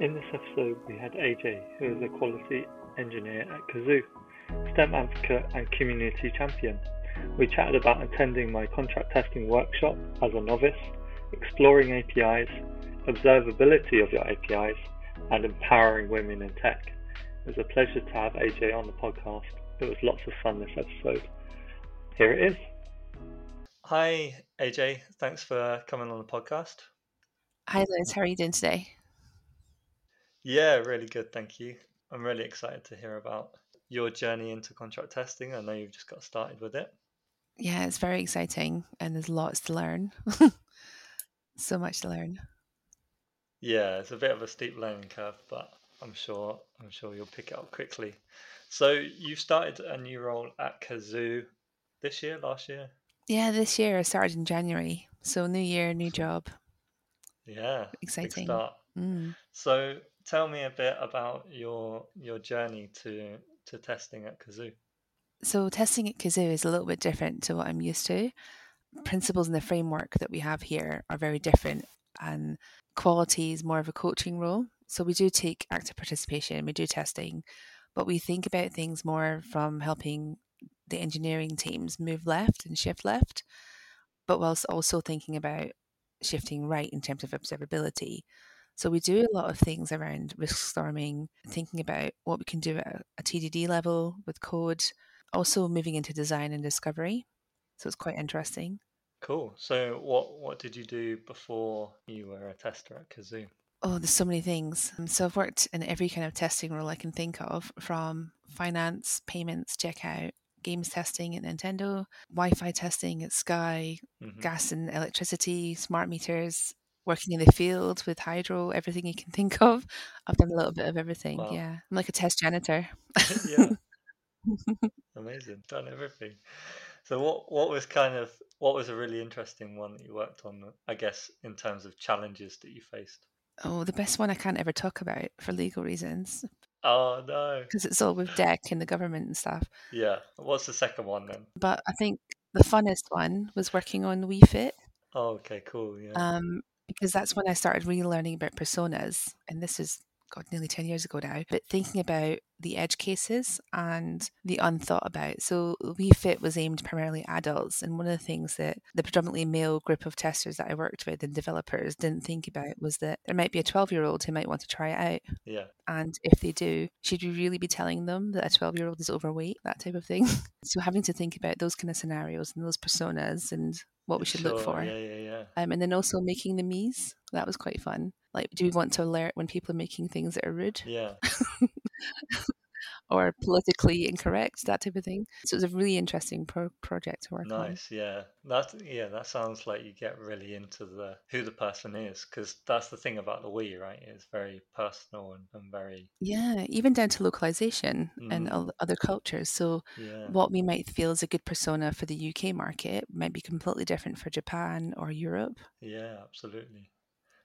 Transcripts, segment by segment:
In this episode, we had AJ, who is a quality engineer at Cazoo, STEM advocate and community champion. We chatted about attending my contract testing workshop as a novice, exploring APIs, observability of your APIs, and empowering women in tech. It was a pleasure to have AJ on the podcast. It was lots of fun this episode. Here it is. Hi, AJ. Thanks for coming on the podcast. Hi, Liz. How are you doing today? Yeah, really good. Thank you. I'm really excited to hear about your journey into contract testing. I know you've just got started with it. Yeah, it's very exciting and there's lots to learn. so much to learn. Yeah, it's a bit of a steep learning curve, but I'm sure I'm sure you'll pick it up quickly. So you've started a new role at Cazoo this year, last year? Yeah, this year I started in January. So new year, new job. Yeah, Exciting. start. Mm. So tell me a bit about your your journey to to testing at Cazoo. So testing at Cazoo is a little bit different to what I'm used to. Principles and the framework that we have here are very different, and quality is more of a coaching role. So we do take active participation, we do testing, but we think about things more from helping the engineering teams move left and shift left, but whilst also thinking about shifting right in terms of observability. So we do a lot of things around risk storming, thinking about what we can do at a TDD level with code, also moving into design and discovery. So it's quite interesting. Cool. So what what did you do before you were a tester at Cazoo? Oh, there's so many things. Um, So I've worked in every kind of testing role I can think of, from finance, payments, checkout, games testing at Nintendo, Wi-Fi testing at Sky, hmm gas and electricity, smart meters, working in the field with hydro, everything you can think of. I've done a little bit of everything. Wow. Yeah, I'm like a test janitor. yeah, amazing. Done everything. So what what was kind of what was a really interesting one that you worked on, I guess, in terms of challenges that you faced? oh, the best one I can't ever talk about for legal reasons Oh no. because it's all with deck and the government and stuff. Yeah. What's the second one then? But I think the funnest one was working on Wii Fit. Oh, okay, cool. Yeah. um, because that's when I started really learning about personas. And this is, God, nearly 10 years ago now, but thinking about the edge cases and the unthought about. So, Wii Fit was aimed primarily at adults. And one of the things that the predominantly male group of testers that I worked with and developers didn't think about was that there might be a 12 year old who might want to try it out. yeah. And if they do, should we really be telling them that a 12 year old is overweight? That type of thing. so, having to think about those kind of scenarios and those personas and what we should look for. Yeah, yeah, yeah. Um, and then also making the Miis. That was quite fun. Like, do we want to alert when people are making things that are rude Yeah. or politically incorrect, that type of thing? So it was a really interesting pro- project to work on. Nice, yeah. That yeah, that sounds like you get really into the who the person is because that's the thing about the Wii, right? It's very personal and, and very Yeah, even down to localization and mm, all other cultures. So yeah, what we might feel is a good persona for the UK market might be completely different for Japan or Europe. yeah, absolutely.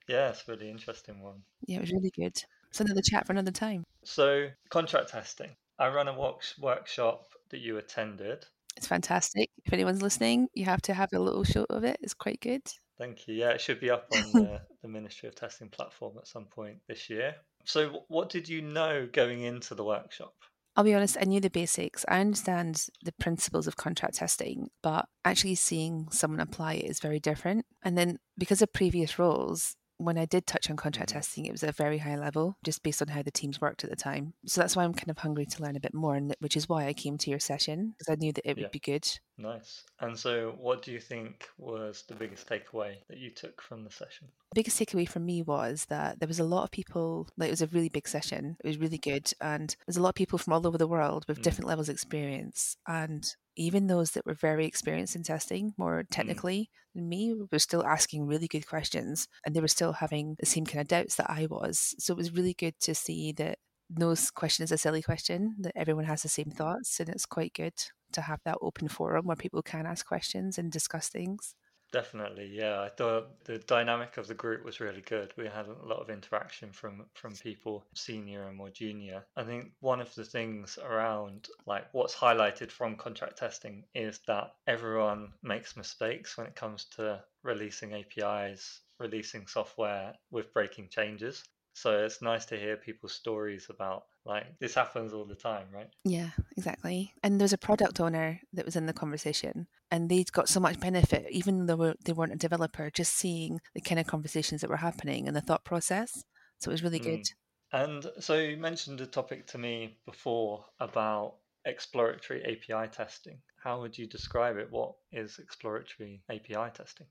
Yeah, it's a really interesting one. Yeah, it was really good. So another chat for another time. So contract testing. I run a work, workshop that you attended. It's fantastic. If anyone's listening, you have to have a little show of it. It's quite good. Thank you. Yeah, it should be up on the, the Ministry of Testing platform at some point this year. So, what did you know going into the workshop? I'll be honest, I knew the basics. I understand the principles of contract testing, but actually seeing someone apply it is very different. And then because of previous roles, when I did touch on contract Mhm. testing, it was at a very high level, just based on how the teams worked at the time. So that's why I'm kind of hungry to learn a bit more, and which is why I came to your session because I knew that it Yeah. would be good. Nice. And so, what do you think was the biggest takeaway that you took from the session? The biggest takeaway from me was that there was a lot of people, like it was a really big session. It was really good. And there's a lot of people from all over the world with Mm. different levels of experience. And even those that were very experienced in testing, more technically than me, were still asking really good questions. And they were still having the same kind of doubts that I was. So it was really good to see that no question is a silly question, that everyone has the same thoughts. And it's quite good to have that open forum where people can ask questions and discuss things. Definitely, yeah. I thought the dynamic of the group was really good. We had a lot of interaction from from people senior and more junior. I think one of the things around like what's highlighted from contract testing is that everyone makes mistakes when it comes to releasing APIs, releasing software with breaking changes. So it's nice to hear people's stories about like this happens all the time, right? Yeah, exactly. And there's a product owner that was in the conversation, and they'd got so much benefit, even though they weren't a developer, just seeing the kind of conversations that were happening and the thought process. So it was really good. Mm. And so you mentioned a topic to me before about exploratory API testing. How would you describe it? What is exploratory API testing?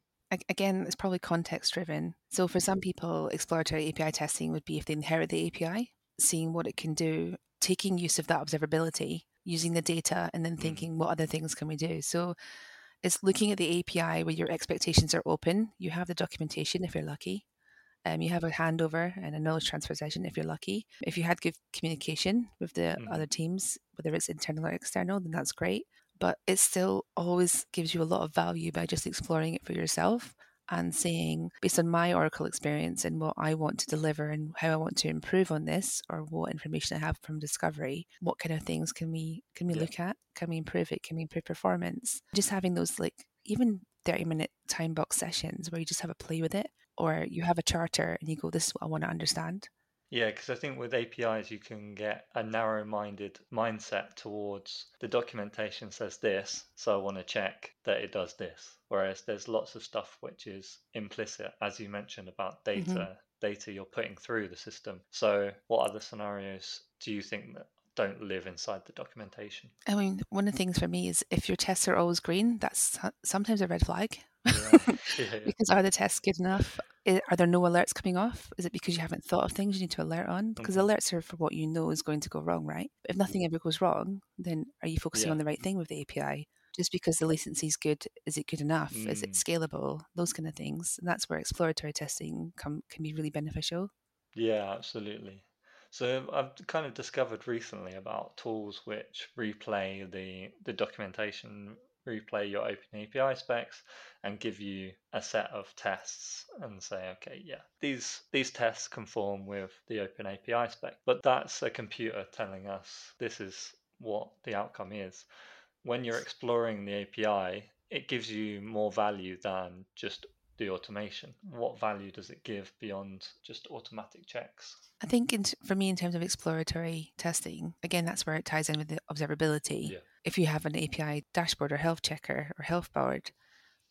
Again, it's probably context driven. So for some people, exploratory API testing would be if they inherit the API, seeing what it can do, taking use of that observability, using the data, and then thinking mm. what other things can we do. So it's looking at the API where your expectations are open. You have the documentation if you're lucky. Um, you have a handover and a knowledge transfer session if you're lucky. If you had good communication with the mm. other teams, whether it's internal or external, then that's great. But it still always gives you a lot of value by just exploring it for yourself and saying, based on my Oracle experience and what I want to deliver and how I want to improve on this, or what information I have from discovery, what kind of things can we can we yeah. look at? Can we improve it? Can we improve performance? Just having those like even 30 minute time box sessions where you just have a play with it or you have a charter and you go, this is what I want to understand. Yeah, because I think with APIs, you can get a narrow minded mindset towards the documentation says this, so I want to check that it does this. Whereas there's lots of stuff which is implicit, as you mentioned about data. Mm-hmm. Data you're putting through the system. So, what other scenarios do you think that don't live inside the documentation. I mean, one of the things for me is if your tests are always green, that's sometimes a red flag. Yeah. Yeah, yeah. because are the tests good enough? Are there no alerts coming off? Is it because you haven't thought of things you need to alert on? Because mm-hmm. alerts are for what you know is going to go wrong, right? If nothing ever goes wrong, then are you focusing on the right thing with the API? Just because the latency is good, is it good enough? Mm. Is it mm. scalable? Those kind of things. And that's where exploratory testing come, can be really beneficial. Yeah, absolutely. So I've kind of discovered recently about tools which replay the, the documentation, replay your Open API specs, and give you a set of tests and say, okay, yeah, these these tests conform with the Open API spec. But that's a computer telling us this is what the outcome is. When you're exploring the API, it gives you more value than just the automation? What value does it give beyond just automatic checks? I think in, for me, in terms of exploratory testing, again, that's where it ties in with the observability. Yeah. If you have an API dashboard or health checker or health board,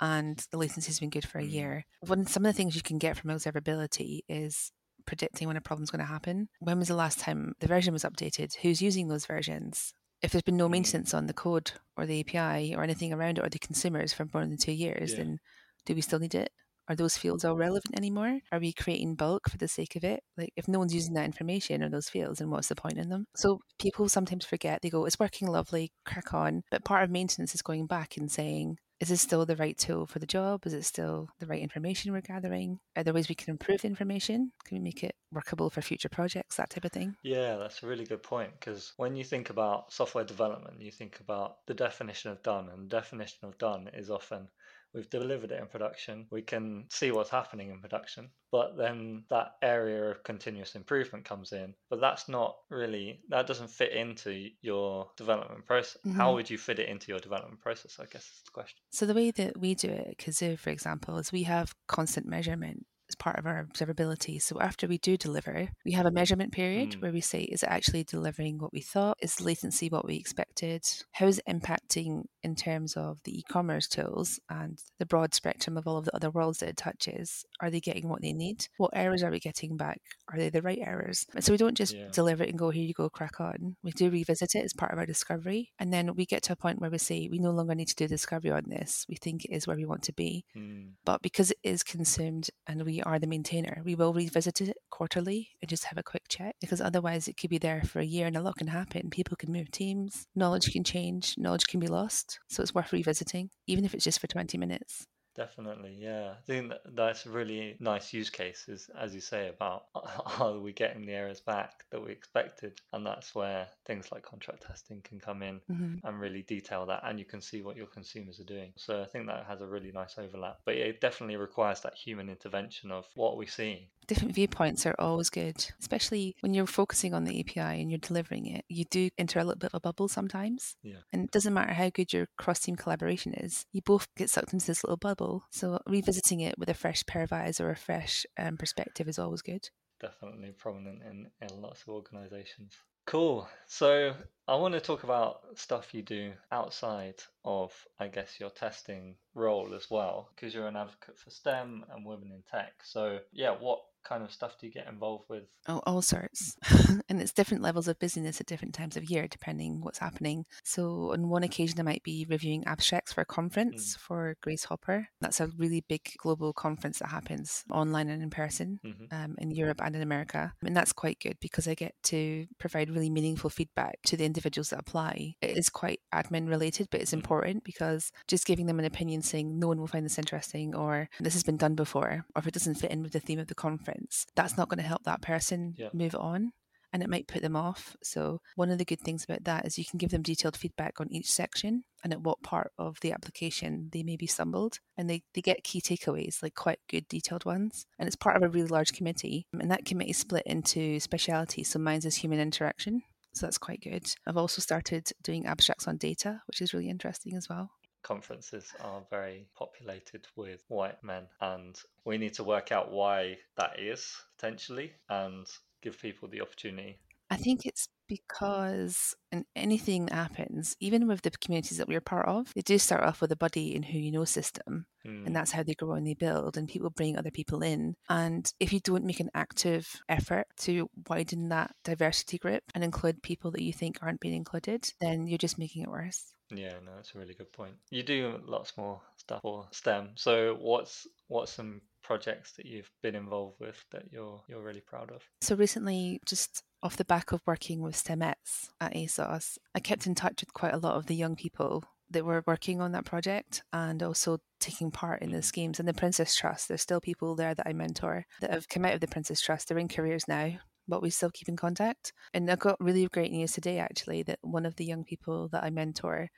and the latency has been good for a mm. year, one some of the things you can get from observability is predicting when a problem's going to happen. When was the last time the version was updated? Who's using those versions? If there's been no mm. maintenance on the code or the API or anything around it or the consumers for more than two years, yeah. then do we still need it? Are those fields all relevant anymore? Are we creating bulk for the sake of it? Like, if no one's using that information or those fields, then what's the point in them? So, people sometimes forget, they go, it's working lovely, crack on. But part of maintenance is going back and saying, is this still the right tool for the job? Is it still the right information we're gathering? Are there ways we can improve the information? Can we make it workable for future projects, that type of thing? Yeah, that's a really good point because when you think about software development, you think about the definition of done, and the definition of done is often we've delivered it in production, we can see what's happening in production. But then that area of continuous improvement comes in. But that's not really, that doesn't fit into your development process. Mm-hmm. How would you fit it into your development process? I guess is the question. So, the way that we do it at Cazoo, for example, is we have constant measurement as part of our observability. So after we do deliver, we have a measurement period mm. where we say, is it actually delivering what we thought? Is latency what we expected? How is it impacting in terms of the e-commerce tools and the broad spectrum of all of the other worlds that it touches? Are they getting what they need? What errors are we getting back? Are they the right errors? And so we don't just yeah. deliver it and go, here you go, crack on. We do revisit it as part of our discovery. And then we get to a point where we say, we no longer need to do discovery on this. We think it is where we want to be. Mm. But because it is consumed and we are the maintainer. We will revisit it quarterly and just have a quick check because otherwise it could be there for a year and a lot can happen. People can move teams, knowledge can change, knowledge can be lost. So it's worth revisiting, even if it's just for 20 minutes. Definitely, yeah. I think that that's a really nice use case, is as you say about are we getting the errors back that we expected, and that's where things like contract testing can come in mm-hmm. and really detail that, and you can see what your consumers are doing. So I think that has a really nice overlap, but it definitely requires that human intervention of what we're we seeing different viewpoints are always good, especially when you're focusing on the API and you're delivering it. You do enter a little bit of a bubble sometimes. Yeah. And it doesn't matter how good your cross team collaboration is, you both get sucked into this little bubble. So revisiting it with a fresh pair of eyes or a fresh um, perspective is always good. definitely prominent in, in lots of organizations. Cool. So I want to talk about stuff you do outside of, I guess, your testing role as well, because you're an advocate for STEM and women in tech. So, yeah, what kind of stuff do you get involved with? Oh, all sorts. and it's different levels of busyness at different times of year, depending what's happening. So on one occasion, I might be reviewing abstracts for a conference mm. for Grace Hopper. That's a really big global conference that happens online and in person mm-hmm. um, in Europe and in America. And that's quite good because I get to provide really meaningful feedback to the individuals that apply. It is quite admin related, but it's mm-hmm. important because just giving them an opinion saying no one will find this interesting or this has been done before or if it doesn't fit in with the theme of the conference that's not going to help that person yeah. move on and it might put them off. So, one of the good things about that is you can give them detailed feedback on each section and at what part of the application they may be stumbled. And they, they get key takeaways, like quite good detailed ones. And it's part of a really large committee. And that committee is split into specialities. So, mine's is human interaction. So, that's quite good. I've also started doing abstracts on data, which is really interesting as well conferences are very populated with white men, and we need to work out why that is potentially and give people the opportunity. I think it's because in anything that happens, even with the communities that we're part of, they do start off with a buddy and who you know system. Mm. And that's how they grow and they build, and people bring other people in. And if you don't make an active effort to widen that diversity group and include people that you think aren't being included, then you're just making it worse. Yeah, no, that's a really good point. You do lots more stuff for STEM. So what's what's some projects that you've been involved with that you're you're really proud of? So recently, just off the back of working with STEMettes at ASOS, I kept in touch with quite a lot of the young people that were working on that project and also taking part in the mm-hmm. schemes. And the Prince's Trust, there's still people there that I mentor that have come out of the Prince's Trust. They're in careers now, but we still keep in contact. And I got really great news today, actually, that one of the young people that I mentor,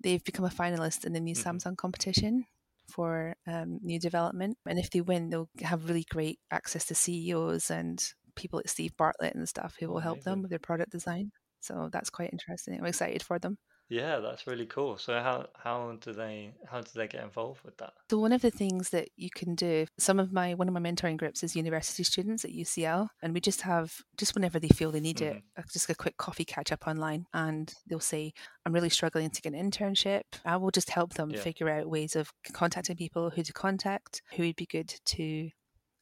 they've become a finalist in the new mm-hmm. Samsung competition for um, new development. And if they win, they'll have really great access to CEOs and people like Steve Bartlett and stuff who will help them with their product design. So that's quite interesting. I'm excited for them. Yeah, that's really cool. So how how do they how do they get involved with that? So one of the things that you can do, some of my one of my mentoring groups is university students at UCL, and we just have just whenever they feel they need mm-hmm. it, just a quick coffee catch up online, and they'll say, "I'm really struggling to get an internship." I will just help them yeah. figure out ways of contacting people who to contact, who would be good to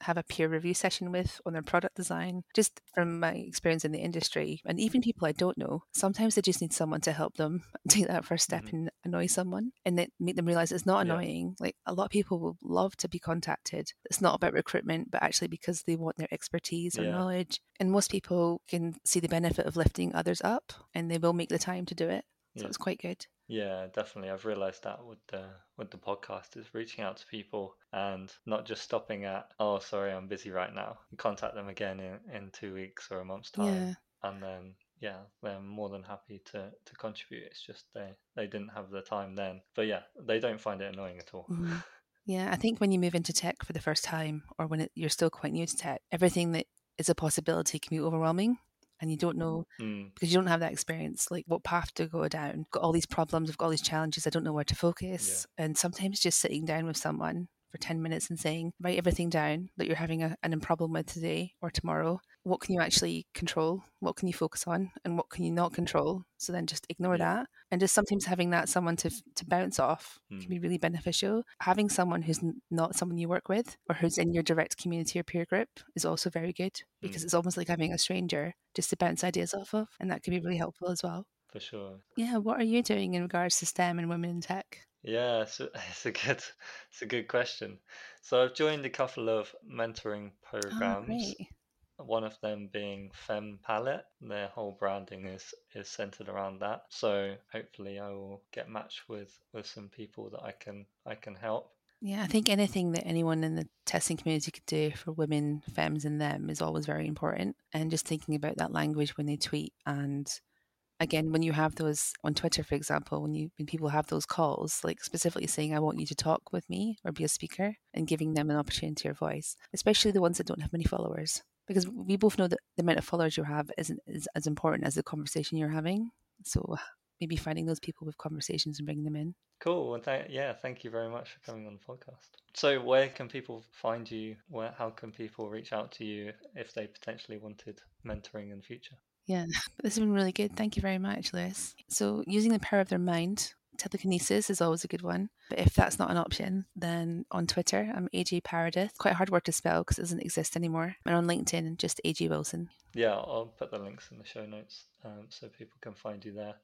have a peer review session with on their product design. Just from my experience in the industry, and even people I don't know, sometimes they just need someone to help them take that first step mm-hmm. and annoy someone and then make them realize it's not annoying. Yeah. Like a lot of people will love to be contacted. It's not about recruitment, but actually because they want their expertise or yeah. knowledge. And most people can see the benefit of lifting others up and they will make the time to do it. So yeah. it's quite good. Yeah, definitely. I've realized that with the with the podcast is reaching out to people and not just stopping at, oh, sorry, I'm busy right now. Contact them again in, in two weeks or a month's time, yeah. and then yeah, they're more than happy to to contribute. It's just they they didn't have the time then, but yeah, they don't find it annoying at all. Mm-hmm. Yeah, I think when you move into tech for the first time, or when it, you're still quite new to tech, everything that is a possibility can be overwhelming and you don't know mm. because you don't have that experience like what path to go down got all these problems i've got all these challenges i don't know where to focus yeah. and sometimes just sitting down with someone for 10 minutes and saying write everything down that you're having a, an problem with today or tomorrow what can you actually control? What can you focus on and what can you not control? So then just ignore that. And just sometimes having that someone to to bounce off mm. can be really beneficial. Having someone who's not someone you work with or who's in your direct community or peer group is also very good because mm. it's almost like having a stranger just to bounce ideas off of and that can be really helpful as well. For sure. Yeah what are you doing in regards to stem and women in tech? Yeah, it's a, it's a good it's a good question. So I've joined a couple of mentoring oh, programs. Oh, one of them being Femme Palette. Their whole branding is is centered around that. So hopefully I will get matched with with some people that I can I can help. Yeah, I think anything that anyone in the testing community could do for women, femmes, and them is always very important. And just thinking about that language when they tweet and again when you have those on twitter for example when you when people have those calls like specifically saying i want you to talk with me or be a speaker and giving them an opportunity your voice especially the ones that don't have many followers because we both know that the amount of followers you have isn't is as important as the conversation you're having. So maybe finding those people with conversations and bringing them in. Cool. Well, th- yeah, thank you very much for coming on the podcast. So, where can people find you? Where, how can people reach out to you if they potentially wanted mentoring in the future? Yeah, this has been really good. Thank you very much, Lewis. So, using the power of their mind, telekinesis is always a good one. But if that's not an option, then on Twitter, I'm AJ Paradith. Quite a hard word to spell because it doesn't exist anymore. And on LinkedIn, just AJ Wilson. Yeah, I'll put the links in the show notes um, so people can find you there.